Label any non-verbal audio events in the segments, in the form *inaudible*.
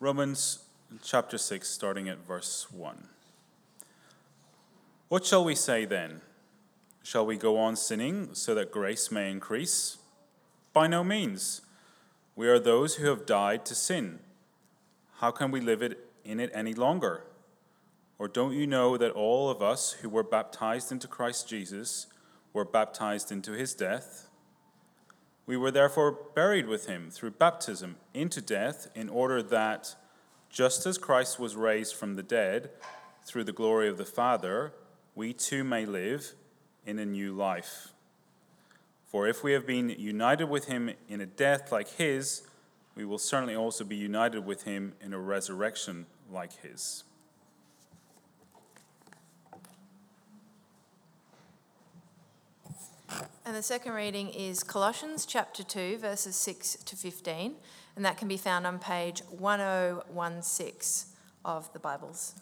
Romans chapter 6, starting at verse 1. What shall we say then? Shall we go on sinning so that grace may increase? By no means. We are those who have died to sin. How can we live it in it any longer? Or don't you know that all of us who were baptized into Christ Jesus were baptized into his death? We were therefore buried with him through baptism into death, in order that, just as Christ was raised from the dead through the glory of the Father, we too may live in a new life. For if we have been united with him in a death like his, we will certainly also be united with him in a resurrection like his. And the second reading is Colossians chapter 2, verses 6 to 15, and that can be found on page 1016 of the Bibles.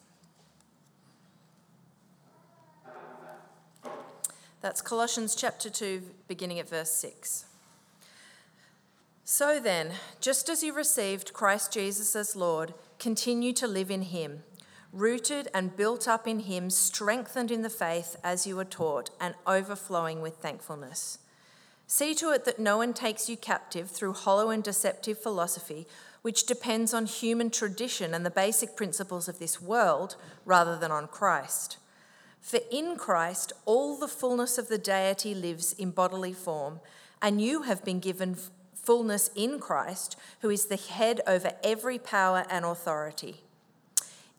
That's Colossians chapter 2, beginning at verse 6. So then, just as you received Christ Jesus as Lord, continue to live in him, rooted and built up in him, strengthened in the faith as you were taught, and overflowing with thankfulness. See to it that no one takes you captive through hollow and deceptive philosophy, which depends on human tradition and the basic principles of this world rather than on Christ. For in Christ, all the fullness of the deity lives in bodily form, and you have been given fullness in Christ, who is the head over every power and authority.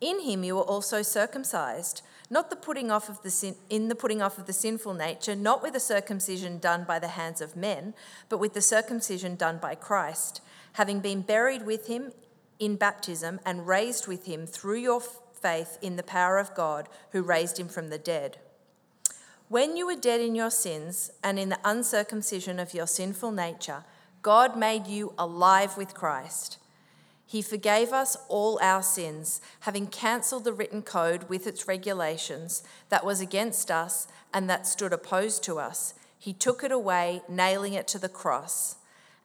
In him you were also circumcised, not the putting off of the sin, in the putting off of the sinful nature, not with a circumcision done by the hands of men, but with the circumcision done by Christ, having been buried with him in baptism and raised with him through your faith in the power of God who raised him from the dead. When you were dead in your sins and in the uncircumcision of your sinful nature, God made you alive with Christ. He forgave us all our sins, having cancelled the written code with its regulations that was against us and that stood opposed to us. He took it away, nailing it to the cross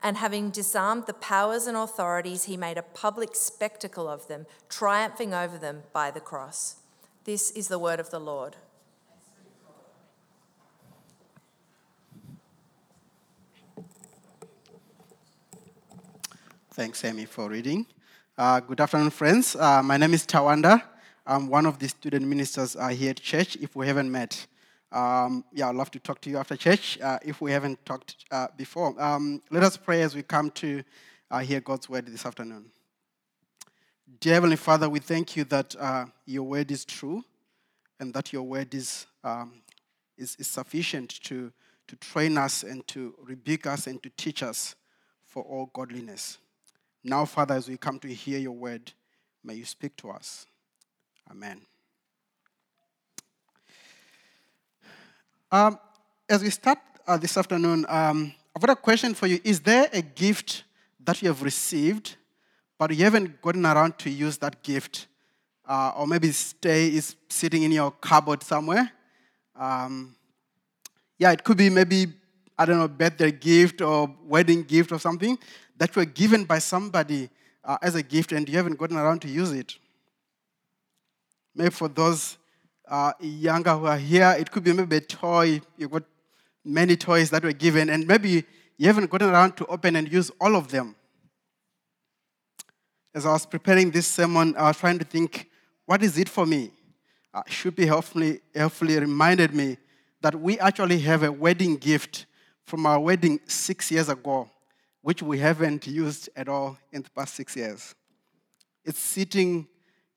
and having disarmed the powers and authorities, he made a public spectacle of them, triumphing over them by the cross. This is the word of the Lord. Thanks, Amy, for reading. Uh, good afternoon, friends. Uh, my name is Tawanda. I'm one of the student ministers uh, here at church, if we haven't met. Um, yeah, I'd love to talk to you after church uh, if we haven't talked uh, before. Um, let us pray as we come to uh, hear God's word this afternoon. Dear Heavenly Father, we thank you that your word is true and that your word is, um, is, is, sufficient to, to train us and to rebuke us and to teach us for all godliness. Now, Father, as we come to hear your word, may you speak to us. Amen. Um, as we start uh, this afternoon, um, I've got a question for you. Is there a gift that you have received, but you haven't gotten around to use that gift? Uh, or maybe stay is sitting in your cupboard somewhere. Um, yeah, it could be maybe, I don't know, birthday gift or wedding gift or something that were given by somebody uh, as a gift and you haven't gotten around to use it. Maybe for those uh, younger who are here, it could be maybe a toy. You've got many toys that were given, and maybe you haven't gotten around to open and use all of them. As I was preparing this sermon, I was trying to think, what is it for me? Uh, should be helpfully, helpfully reminded me that we actually have a wedding gift from our wedding six years ago, which we haven't used at all in the past six years. It's sitting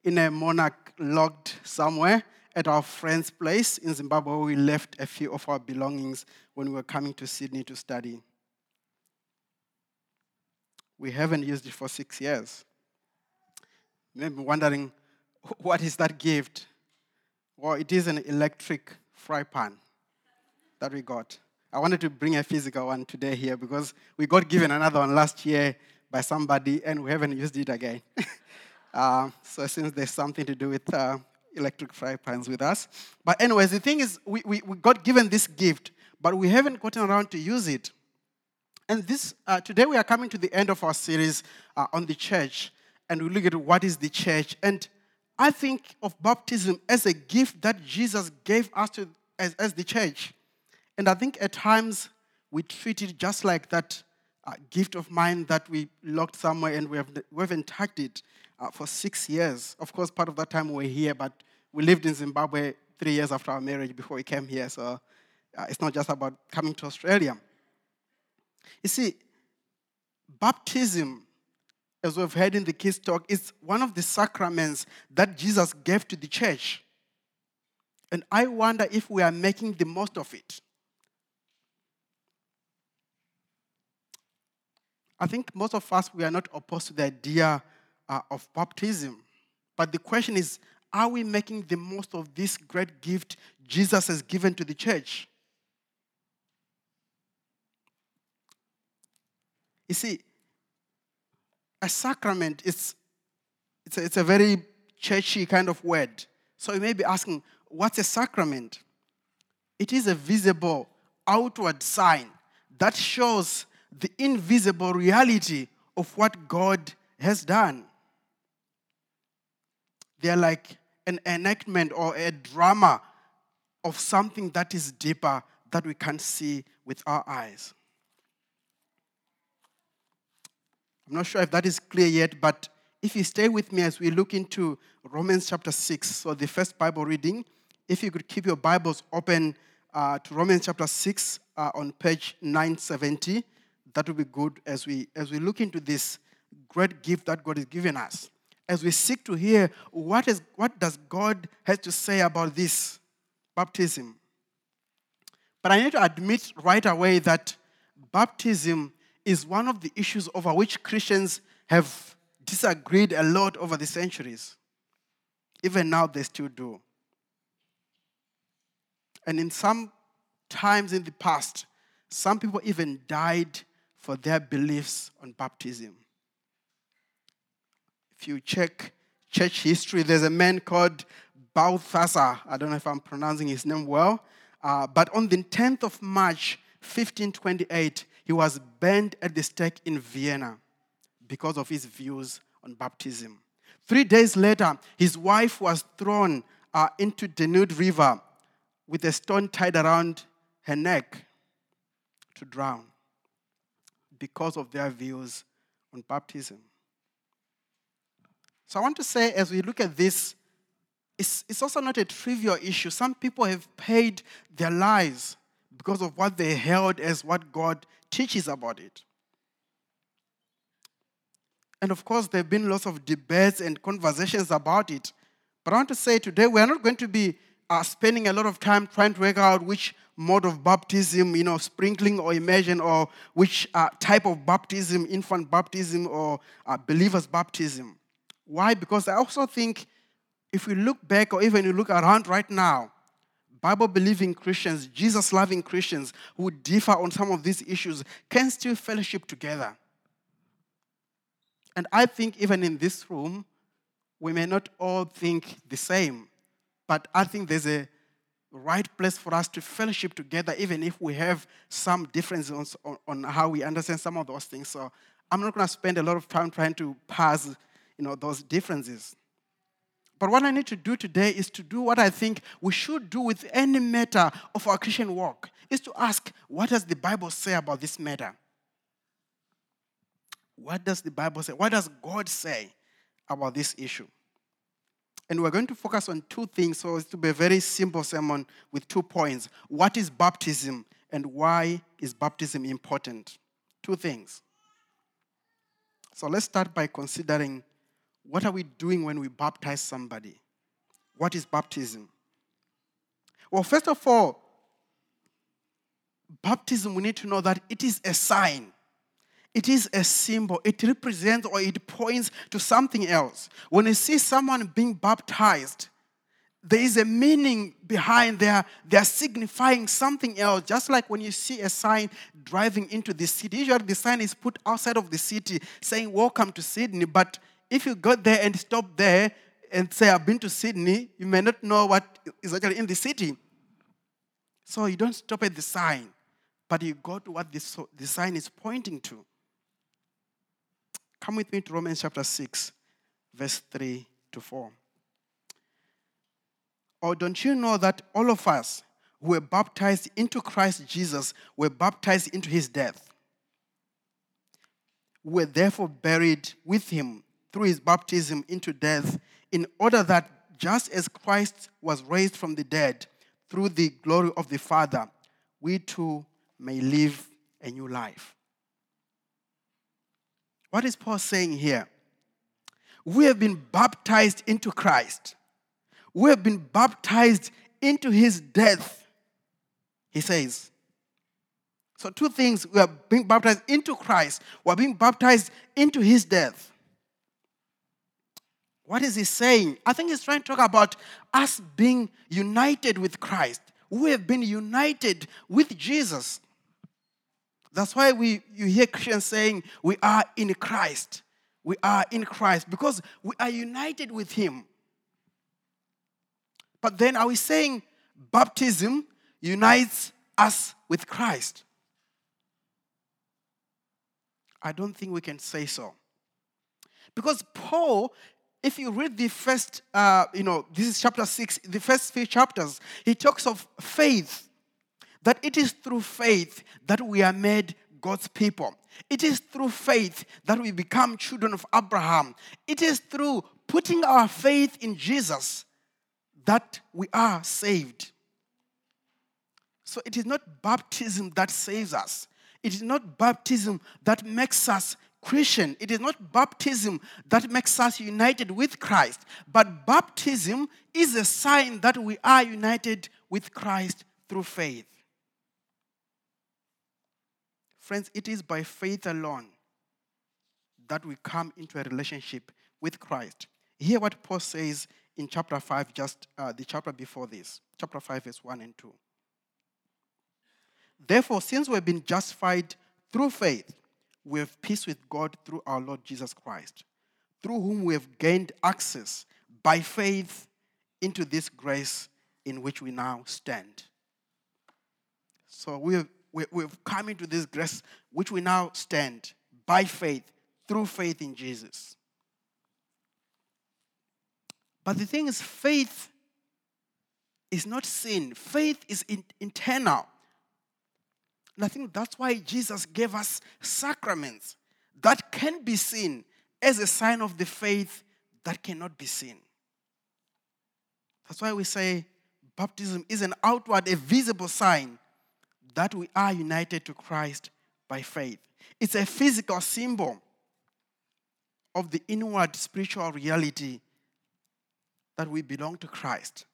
in a monarch locked somewhere, at our friend's place in Zimbabwe, we left a few of our belongings when we were coming to Sydney to study. We haven't used it for six years. Maybe wondering, *laughs* what is that gift? Well, it is an electric fry pan that we got. I wanted to bring a physical one today here because we got given another one last year by somebody and we haven't used it again. *laughs* uh, so, since there's something to do with uh, electric fry pans with us. But, anyways, the thing is, we, we, we got given this gift, but we haven't gotten around to use it. And this uh, today we are coming to the end of our series uh, on the church. and we look at what is the church. And I think of baptism as a gift that Jesus gave us to, as, as the church. And I think at times we treat it just like that uh, gift of mine that we locked somewhere and we, have, we haven't touched it uh, for six years. Of course, part of that time we were here, but we lived in Zimbabwe three years after our marriage before we came here. So uh, it's not just about coming to Australia. You see, baptism, as we've heard in the kids' talk, is one of the sacraments that Jesus gave to the church. And I wonder if we are making the most of it. I think most of us, we are not opposed to the idea uh, of baptism. But the question is, are we making the most of this great gift Jesus has given to the church? You see, a sacrament is it's a, it's a very churchy kind of word. So you may be asking, what's a sacrament? It is a visible outward sign that shows the invisible reality of what God has done. They're like an enactment or a drama of something that is deeper that we can't see with our eyes. I'm not sure if that is clear yet, but if you stay with me as we look into Romans chapter 6, so the first Bible reading, if you could keep your Bibles open uh, to Romans chapter 6 uh, on page 970, that would be good as we, as we look into this great gift that God has given us. As we seek to hear what, is, what does God has to say about this baptism. But I need to admit right away that baptism is one of the issues over which Christians have disagreed a lot over the centuries. Even now, they still do. And in some times in the past, some people even died for their beliefs on baptism. If you check church history, there's a man called Balthasar. I don't know if I'm pronouncing his name well. Uh, but on the 10th of March, 1528, he was burned at the stake in Vienna because of his views on baptism. Three days later, his wife was thrown uh, into Danube River with a stone tied around her neck to drown because of their views on baptism. So I want to say, as we look at this, it's, it's also not a trivial issue. Some people have paid their lives because of what they held as what God teaches about it. And of course, there have been lots of debates and conversations about it. But I want to say today, we are not going to be uh, spending a lot of time trying to work out which mode of baptism, you know, sprinkling or immersion, or which uh, type of baptism, infant baptism or uh, believer's baptism. Why? Because I also think if we look back or even you look around right now, Bible believing Christians, Jesus loving Christians who differ on some of these issues can still fellowship together. And I think even in this room, we may not all think the same, but I think there's a right place for us to fellowship together, even if we have some differences on, on how we understand some of those things. So I'm not going to spend a lot of time trying to pass you know, those differences. But what I need to do today is to do what I think we should do with any matter of our Christian walk, is to ask, what does the Bible say about this matter? What does the Bible say? What does God say about this issue? And we're going to focus on two things, so it's to be a very simple sermon with two points. What is baptism and why is baptism important? Two things. So let's start by considering what are we doing when we baptize somebody? What is baptism? Well, first of all, baptism, we need to know that it is a sign. It is a symbol. It represents or it points to something else. When you see someone being baptized, there is a meaning behind there. They're signifying something else. Just like when you see a sign driving into the city, usually the sign is put outside of the city saying, Welcome to Sydney. But if you go there and stop there and say, I've been to Sydney, you may not know what is actually in the city. So you don't stop at the sign, but you go to what the, the sign is pointing to. Come with me to Romans chapter 6. verse 3 to 4. Or don't you know that all of us who were baptized into Christ Jesus were baptized into his death? We were therefore buried with him through his baptism into death, in order that just as Christ was raised from the dead through the glory of the Father, we too may live a new life. What is Paul saying here? We have been baptized into Christ. We have been baptized into his death, he says. So, two things we are being baptized into Christ, we are being baptized into his death. What is he saying? I think he's trying to talk about us being united with Christ. We have been united with Jesus. That's why we, you hear Christians saying, We are in Christ. We are in Christ because we are united with Him. But then are we saying baptism unites us with Christ? I don't think we can say so. Because Paul, if you read the first, uh, you know, this is chapter six, the first few chapters, he talks of faith, that it is through faith that we are made God's people. It is through faith that we become children of Abraham. It is through putting our faith in Jesus that we are saved. So it is not baptism that saves us. It is not baptism that makes us Christian. It is not baptism that makes us united with Christ. But baptism is a sign that we are united with Christ through faith. Friends, it is by faith alone that we come into a relationship with Christ. Hear what Paul says in chapter 5, just uh, the chapter before this, chapter 5, verse 1 and 2. Therefore, since we've been justified through faith, we have peace with God through our Lord Jesus Christ, through whom we have gained access by faith into this grace in which we now stand. So we have, we, we've come into this grace which we now stand by faith, through faith in Jesus. But the thing is, faith is not sin, faith is in, internal. And I think that's why Jesus gave us sacraments that can be seen as a sign of the faith that cannot be seen. That's why we say baptism is an outward, a visible sign that we are united to Christ by faith. It's a physical symbol of the inward spiritual reality that we belong to Christ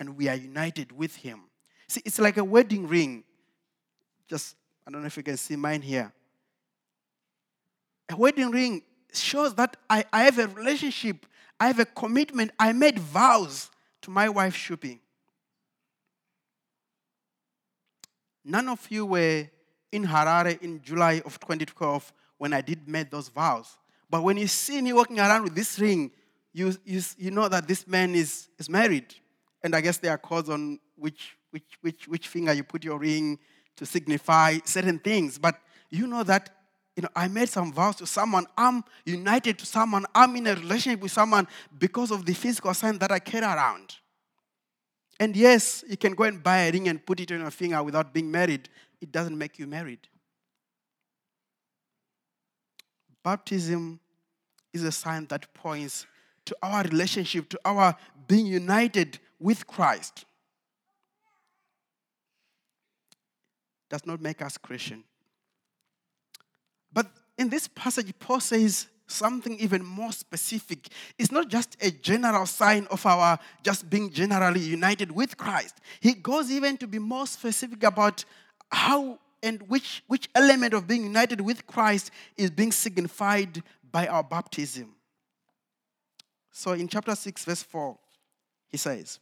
and we are united with Him. See, it's like a wedding ring. Just, I don't know if you can see mine here. A wedding ring shows that I, I have a relationship, I have a commitment, I made vows to my wife Shupi. None of you were in Harare in July of 2012 when I did make those vows. But when you see me walking around with this ring, you, you, you know that this man is, is married. And I guess there are codes on which, which, which, which finger you put your ring to signify certain things. But you know that you know, I made some vows to someone. I'm united to someone. I'm in a relationship with someone because of the physical sign that I carry around. And yes, you can go and buy a ring and put it on your finger without being married. It doesn't make you married. Baptism is a sign that points to our relationship, to our being united with Christ. Does not make us Christian. But in this passage, Paul says something even more specific. It's not just a general sign of our just being generally united with Christ. He goes even to be more specific about how and which, which element of being united with Christ is being signified by our baptism. So in chapter 6, verse 4, he says,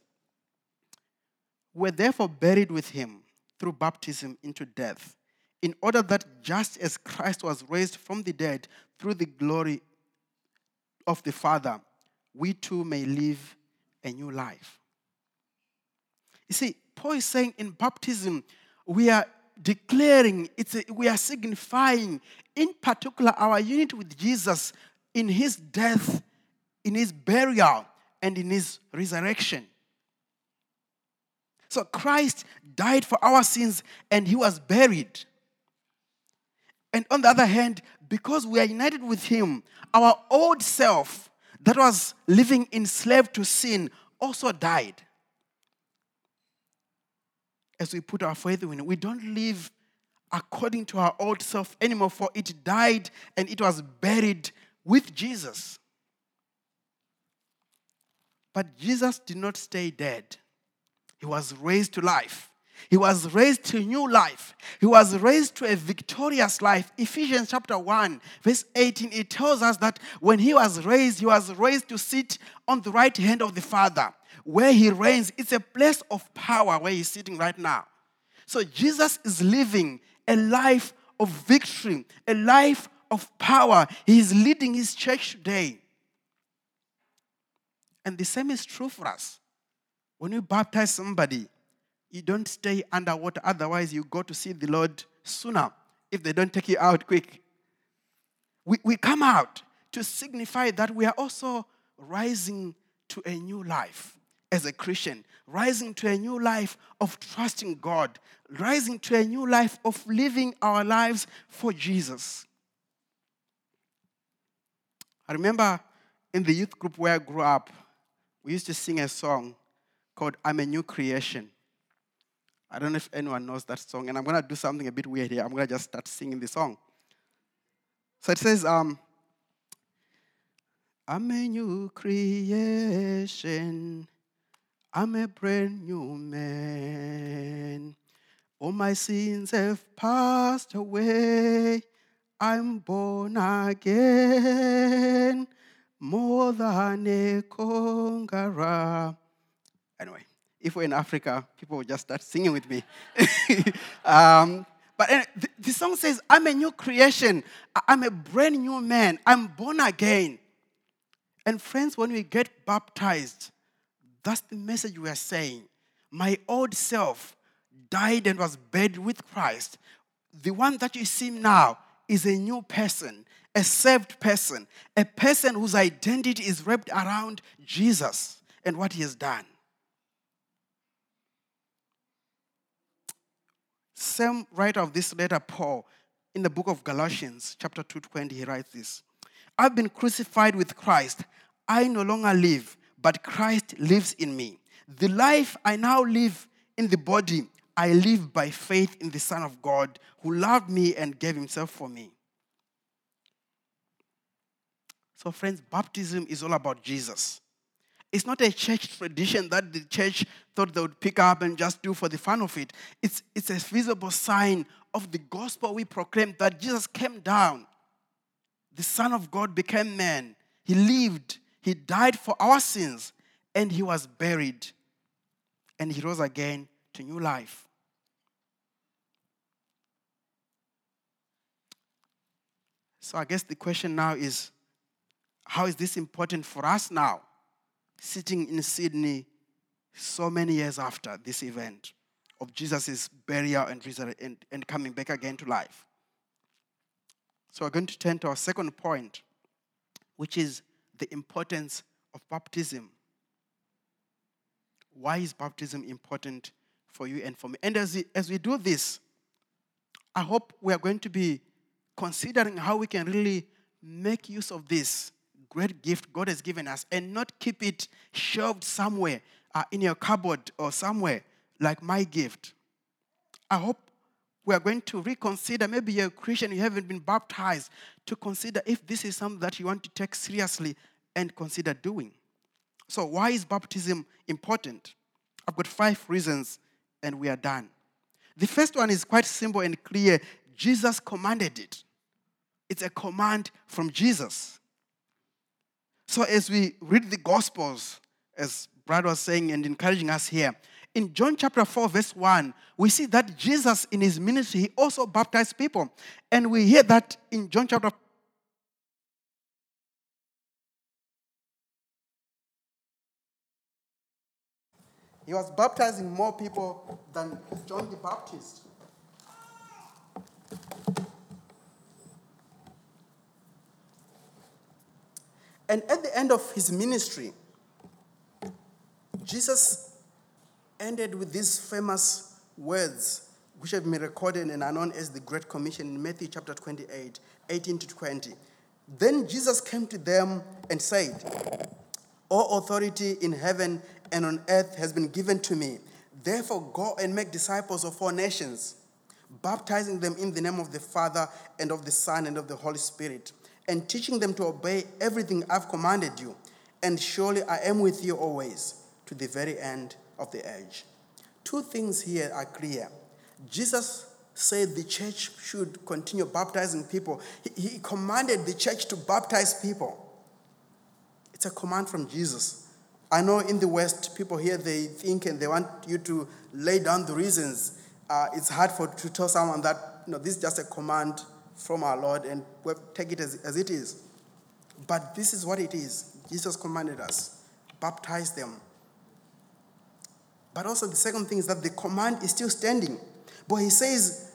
We're therefore buried with him through baptism into death, in order that just as Christ was raised from the dead through the glory of the Father, we too may live a new life. You see, Paul is saying in baptism, we are declaring, it's a, we are signifying, in particular, our unity with Jesus in his death in his burial, and in his resurrection. So Christ died for our sins and he was buried. And on the other hand, because we are united with him, our old self that was living enslaved to sin also died. As we put our faith in him, we don't live according to our old self anymore, for it died and it was buried with Jesus. But Jesus did not stay dead. He was raised to life. He was raised to new life. He was raised to a victorious life. Ephesians chapter 1, verse 18, it tells us that when he was raised, he was raised to sit on the right hand of the Father. Where he reigns, it's a place of power where he's sitting right now. So Jesus is living a life of victory, a life of power. He is leading his church today. And the same is true for us. When you baptize somebody, you don't stay underwater, otherwise, you go to see the Lord sooner if they don't take you out quick. We, we come out to signify that we are also rising to a new life as a Christian, rising to a new life of trusting God, rising to a new life of living our lives for Jesus. I remember in the youth group where I grew up, we used to sing a song called I'm a New Creation. I don't know if anyone knows that song, and I'm going to do something a bit weird here. I'm going to just start singing the song. So it says, um, I'm a new creation. I'm a brand new man. All my sins have passed away. I'm born again more than a conqueror. Anyway, if we're in Africa, people will just start singing with me. *laughs* um, but anyway, the, the, song says, I'm a new creation. I'm a brand new man. I'm born again. And friends, when we get baptized, that's the message we are saying. My old self died and was buried with Christ. The one that you see now is a new person, a saved person, a person whose identity is wrapped around Jesus and what he has done. Same writer of this letter, Paul, in the book of Galatians, chapter 2:20, he writes this: I've been crucified with Christ. I no longer live, but Christ lives in me. The life I now live in the body, I live by faith in the Son of God who loved me and gave himself for me. So, friends, baptism is all about Jesus. It's not a church tradition that the church thought they would pick up and just do for the fun of it. It's, it's a visible sign of the gospel we proclaim that Jesus came down. The Son of God became man. He lived, He died for our sins, and He was buried. And He rose again to new life. So I guess the question now is how is this important for us now, sitting in Sydney so many years after this event of Jesus' burial and, and, and coming back again to life? So we're going to turn to our second point, which is the importance of baptism. Why is baptism important for you and for me? And as we, as we do this, I hope we are going to be considering how we can really make use of this great gift God has given us and not keep it shelved somewhere uh, in your cupboard or somewhere like my gift. I hope we are going to reconsider. Maybe you're a Christian, you haven't been baptized, to consider if this is something that you want to take seriously and consider doing. So, why is baptism important? I've got five reasons, and we are done. The first one is quite simple and clear Jesus commanded it. It's a command from Jesus. So, as we read the Gospels, as Brad was saying and encouraging us here, in John chapter 4, verse 1, we see that Jesus in his ministry, he also baptized people. And we hear that in John chapter He was baptizing more people than John the Baptist. And at the end of his ministry, Jesus ended with these famous words, which have been recorded and are known as the Great Commission in Matthew chapter 28, 18 to 20. Then Jesus came to them and said, All authority in heaven and on earth has been given to me. Therefore, go and make disciples of all nations, baptizing them in the name of the Father and of the Son and of the Holy Spirit, and teaching them to obey everything I've commanded you. And surely I am with you always to the very end of the age. Two things here are clear. Jesus said the church should continue baptizing people, he, commanded the church to baptize people. It's a command from Jesus. I know in the West, people here they think and they want you to lay down the reasons. Uh, it's hard for to tell someone that you know this is just a command from our Lord and take it as, as it is. But this is what it is. Jesus commanded us baptize them. But also, the second thing is that the command is still standing. But he says,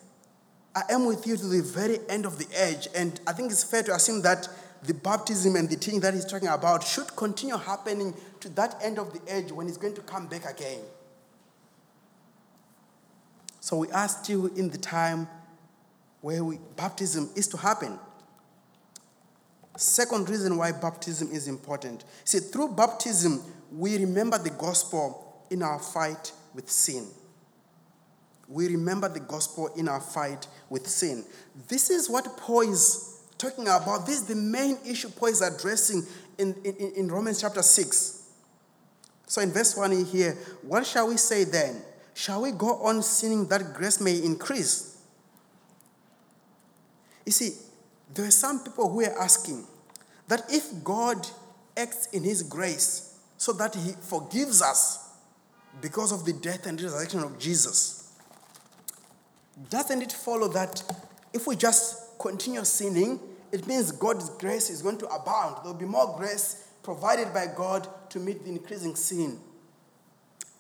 I am with you to the very end of the age. And I think it's fair to assume that the baptism and the teaching that he's talking about should continue happening to that end of the age when he's going to come back again. So we are still in the time where we, baptism is to happen. Second reason why baptism is important. See, through baptism, we remember the gospel in our fight with sin. We remember the gospel in our fight with sin. This is what Paul is talking about. This is the main issue Paul is addressing in, in, in Romans chapter 6. So in verse 1 here, what shall we say then? Shall we go on sinning that grace may increase? You see, there are some people who are asking that if God acts in his grace so that he forgives us because of the death and resurrection of Jesus, doesn't it follow that if we just continue sinning, it means God's grace is going to abound? There will be more grace provided by God to meet the increasing sin.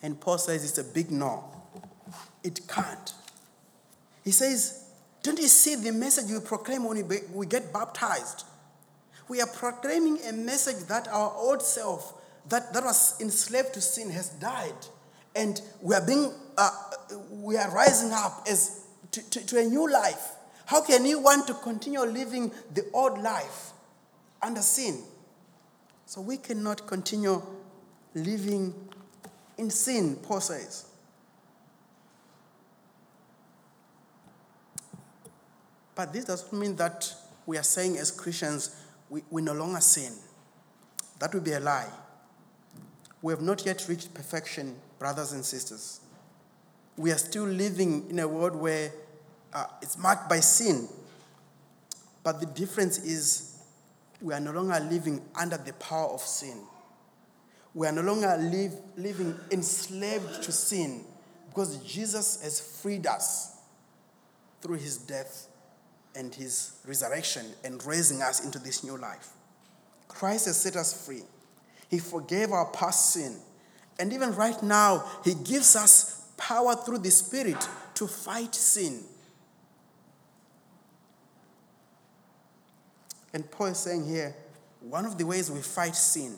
And Paul says it's a big no. It can't. He says, Don't you see the message we proclaim when we get baptized? We are proclaiming a message that our old self, that, that was enslaved to sin, has died. And we are being, uh, we are rising up as to, to, to a new life. How can you want to continue living the old life under sin? So we cannot continue living in sin, Paul says. But this doesn't mean that we are saying as Christians we, we no longer sin. That would be a lie. We have not yet reached perfection, brothers and sisters. We are still living in a world where uh, it's marked by sin. But the difference is we are no longer living under the power of sin. We are no longer live, living enslaved to sin because Jesus has freed us through his death and his resurrection and raising us into this new life. Christ has set us free. He forgave our past sin. And even right now, he gives us power through the Spirit to fight sin. And Paul is saying here one of the ways we fight sin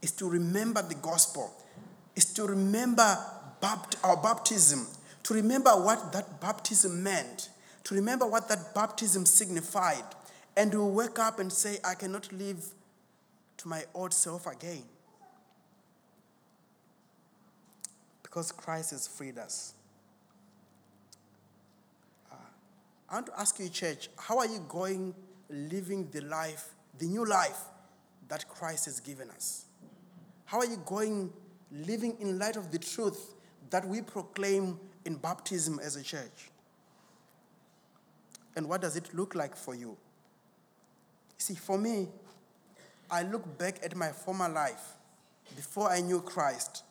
is to remember the gospel, is to remember our baptism, to remember what that baptism meant, to remember what that baptism signified, and to wake up and say, I cannot live to my old self again. Because Christ has freed us. Uh, I want to ask you, church, how are you going living the life, the new life that Christ has given us? How are you going living in light of the truth that we proclaim in baptism as a church? And what does it look like for you? See, for me, I look back at my former life before I knew Christ.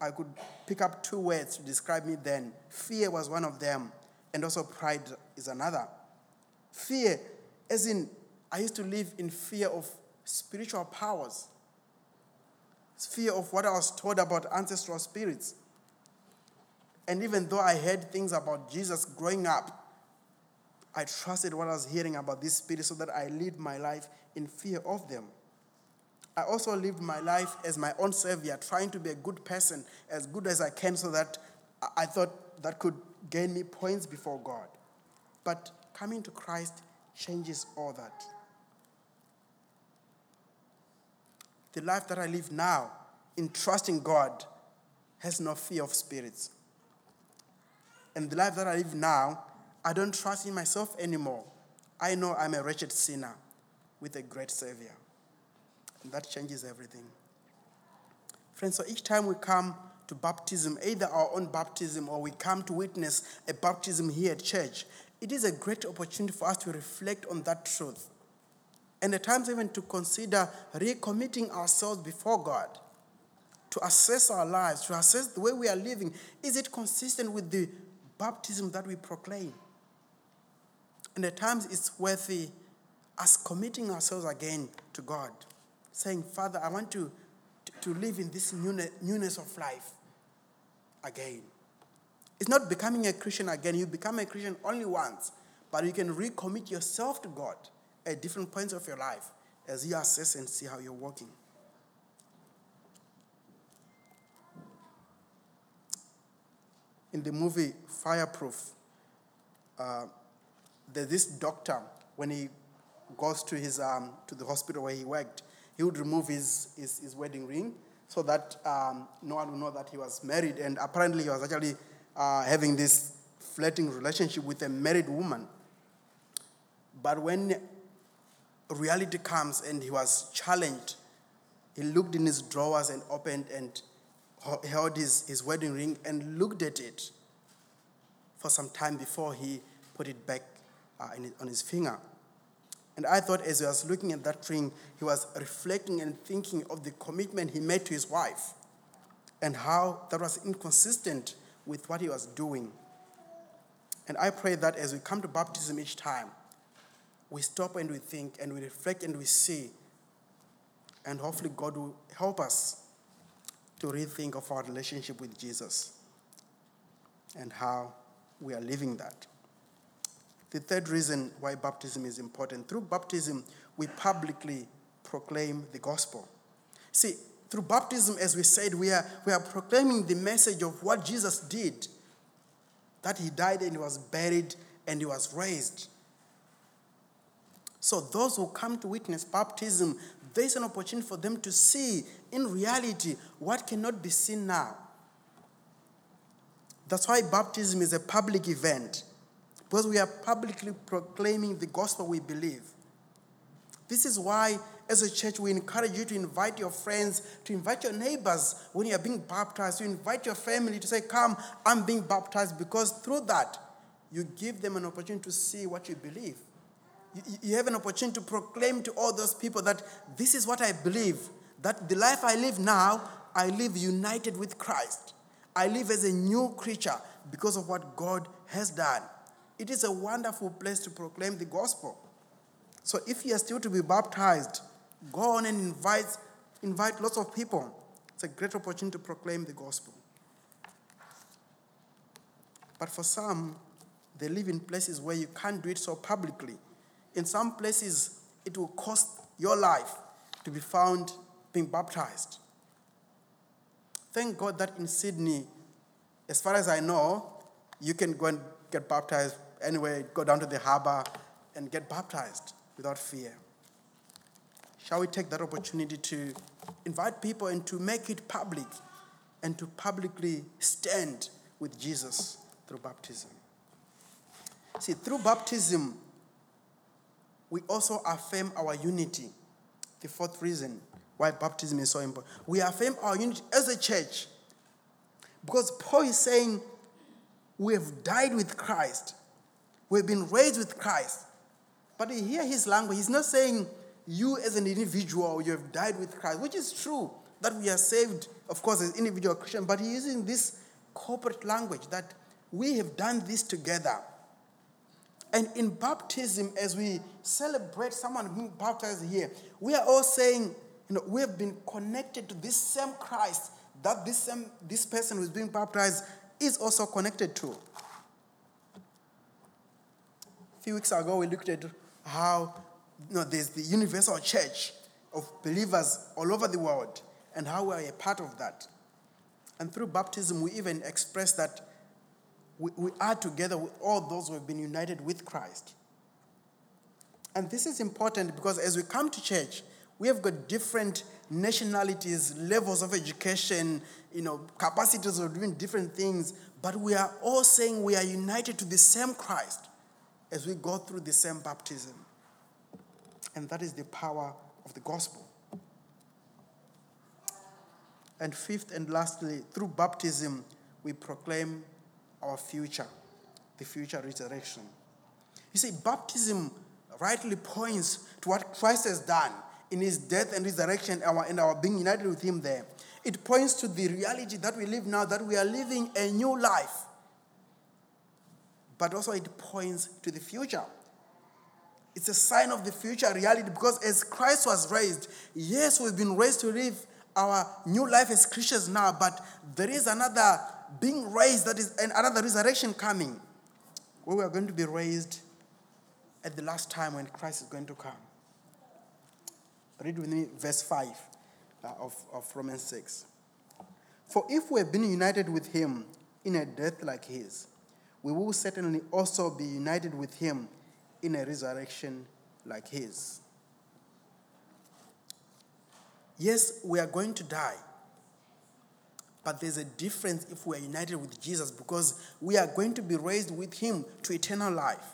I could pick up two words to describe me then. Fear was one of them, and also pride is another. Fear, as in, I used to live in fear of spiritual powers, fear of what I was told about ancestral spirits. And even though I heard things about Jesus growing up, I trusted what I was hearing about these spirits so that I lived my life in fear of them. I also lived my life as my own savior, trying to be a good person, as good as I can, so that I- thought that could gain me points before God. But coming to Christ changes all that. The life that I live now, in trusting God, has no fear of spirits. And the life that I live now, I don't trust in myself anymore. I know I'm a wretched sinner with a great Savior. And that changes everything. Friends, so each time we come to baptism, either our own baptism or we come to witness a baptism here at church, it is a great opportunity for us to reflect on that truth. And at times, even to consider recommitting ourselves before God, to assess our lives, to assess the way we are living. Is it consistent with the baptism that we proclaim? And at times, it's worthy us committing ourselves again to God, saying, Father, I want to, to, to live in this newness, newness of life again. It's not becoming a Christian again. You become a Christian only once, but you can recommit yourself to God at different points of your life as you assess and see how you're working. In the movie Fireproof, uh, this doctor, when he goes to, his, um, to the hospital where he worked, he would remove his, his, his wedding ring so that um, no one would know that he was married. And apparently, he was actually uh, having this flirting relationship with a married woman. But when reality comes and he was challenged, he looked in his drawers and opened and held his, his wedding ring and looked at it for some time before he put it back Uh, on his finger. And I thought as he was looking at that ring, he was reflecting and thinking of the commitment he made to his wife and how that was inconsistent with what he was doing. And I pray that as we come to baptism each time, we stop and we think and we reflect and we see. And hopefully, God will help us to rethink of our relationship with Jesus and how we are living that. The third reason why baptism is important through baptism, we publicly proclaim the gospel. See, through baptism, as we said, we are, we are proclaiming the message of what Jesus did that he died and he was buried and he was raised. So, those who come to witness baptism, there's an opportunity for them to see in reality what cannot be seen now. That's why baptism is a public event, because we are publicly proclaiming the gospel we believe. This is why, as a church, we encourage you to invite your friends, to invite your neighbors when you are being baptized, to invite your family to say, Come, I'm being baptized, because through that, you give them an opportunity to see what you believe. You, you have an opportunity to proclaim to all those people that this is what I believe, that the life I live now, I live united with Christ. I live as a new creature because of what God has done. It is a wonderful place to proclaim the gospel. So if you are still to be baptized, go on and invite, invite lots of people. It's a great opportunity to proclaim the gospel. But for some, they live in places where you can't do it so publicly. In some places, it will cost your life to be found being baptized. Thank God that in Sydney, as far as I know, you can go and get baptized anywhere, go down to the harbor and get baptized without fear. Shall we take that opportunity to invite people and to make it public and to publicly stand with Jesus through baptism? See, through baptism, we also affirm our unity. The fourth reason why baptism is so important. We affirm our unity as a church because Paul is saying we have died with Christ, we've been raised with Christ. But you hear his language, he's not saying you as an individual, you have died with Christ, which is true that we are saved, of course, as individual Christian, but he's using this corporate language that we have done this together. And in baptism, as we celebrate someone being baptized here, we are all saying, you know, we have been connected to this same Christ that this same this person who is being baptized is also connected to. A few weeks ago, we looked at how you know, there's the universal church, of believers all over the world and how we are a part of that. And through baptism, we even express that we, we are together with all those who have been united with Christ. And this is important because as we come to church, we have got different nationalities, levels of education, you know, capacities of doing different things, but we are all saying we are united to the same Christ as we go through the same baptism. And that is the power of the gospel. And fifth and lastly, through baptism, we proclaim our future, the future resurrection. You see, baptism rightly points to what Christ has done in his death and resurrection our, and our being united with him there. It points to the reality that we live now, that we are living a new life. But also, it points to the future. It's a sign of the future reality because as Christ was raised, yes, we've been raised to live our new life as Christians now, but there is another being raised that is another resurrection coming where we are going to be raised at the last time when Christ is going to come. Read with me verse 5 uh, of, of Romans 6. For if we have been united with him in a death like his, we will certainly also be united with him in a resurrection like his. Yes, we are going to die. But there's a difference if we are united with Jesus because we are going to be raised with him to eternal life.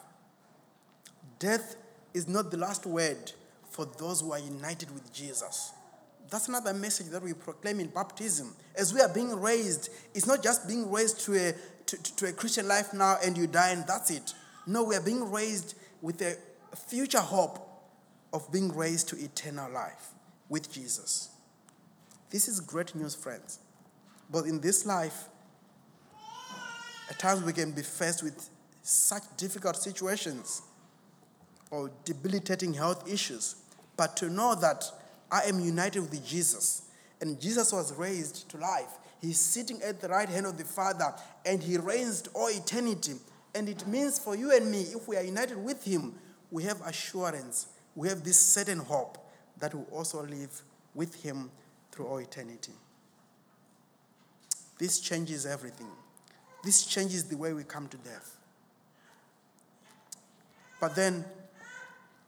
Death is not the last word for those who are united with Jesus. That's another message that we proclaim in baptism. As we are being raised, it's not just being raised to a, to, to a Christian life now and you die and that's it. No, we are being raised with a future hope of being raised to eternal life with Jesus. This is great news, friends. But in this life, at times we can be faced with such difficult situations or debilitating health issues. But to know that I am united with Jesus and Jesus was raised to life, he's sitting at the right hand of the Father and he reigns all eternity. And it means for you and me, if we are united with him, we have assurance, we have this certain hope that we also live with him through all eternity. This changes everything. This changes the way we come to death. But then,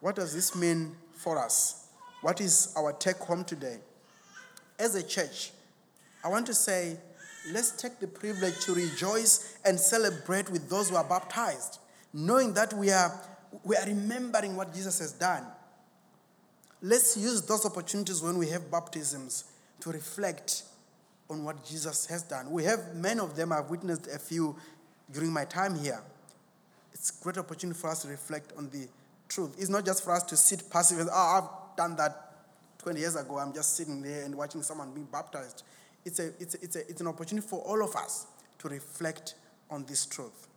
what does this mean for us? What is our take home today? As a church, I want to say, let's take the privilege to rejoice and celebrate with those who are baptized, knowing that we are, we are remembering what Jesus has done. Let's use those opportunities when we have baptisms to reflect on what Jesus has done. We have many of them, I've witnessed a few during my time here. It's a great opportunity for us to reflect on the truth. It's not just for us to sit passive oh, I've done that 20 years ago. I'm just sitting there and watching someone being baptized. It's, a, it's, a, it's, a, it's an opportunity for all of us to reflect on this truth.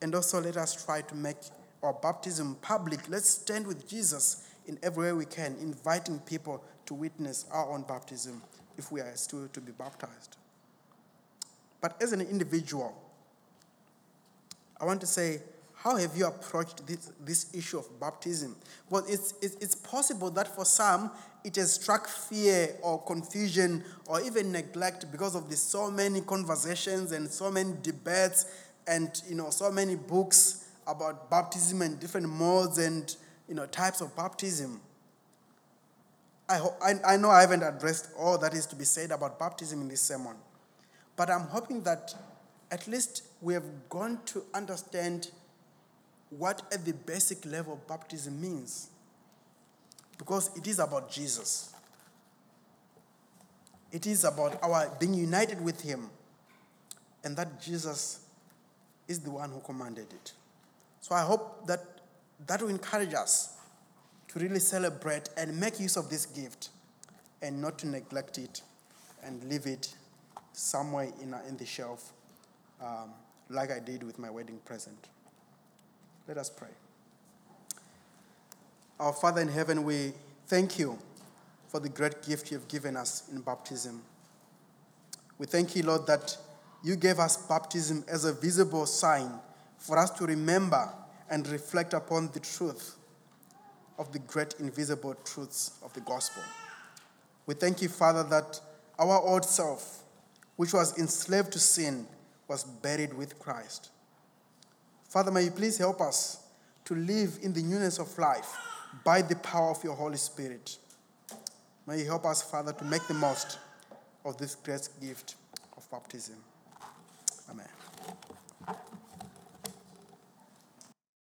And also, let us try to make our baptism public. Let's stand with Jesus in every way we can, inviting people to witness our own baptism if we are still to be baptized. But as an individual, I want to say, how have you approached this, this issue of baptism? Well, it's, it's, it's possible that for some, it has struck fear or confusion or even neglect because of the so many conversations and so many debates and you know so many books about baptism and different modes and you know types of baptism. I, ho- I, I know I haven't addressed all that is to be said about baptism in this sermon, but I'm hoping that at least we have gone to understand what at the basic level baptism means. Because it is about Jesus. It is about our being united with Him, and that Jesus is the one who commanded it. So I hope that that will encourage us to really celebrate and make use of this gift and not to neglect it and leave it somewhere in, in the shelf um, like I did with my wedding present. Let us pray. Our Father in heaven, we thank you for the great gift you have given us in baptism. We thank you, Lord, that you gave us baptism as a visible sign for us to remember and reflect upon the truth of the great invisible truths of the gospel. We thank you, Father, that our old self, which was enslaved to sin, was buried with Christ. Father, may you please help us to live in the newness of life by the power of your Holy Spirit. May you help us, Father, to make the most of this great gift of baptism. Amen.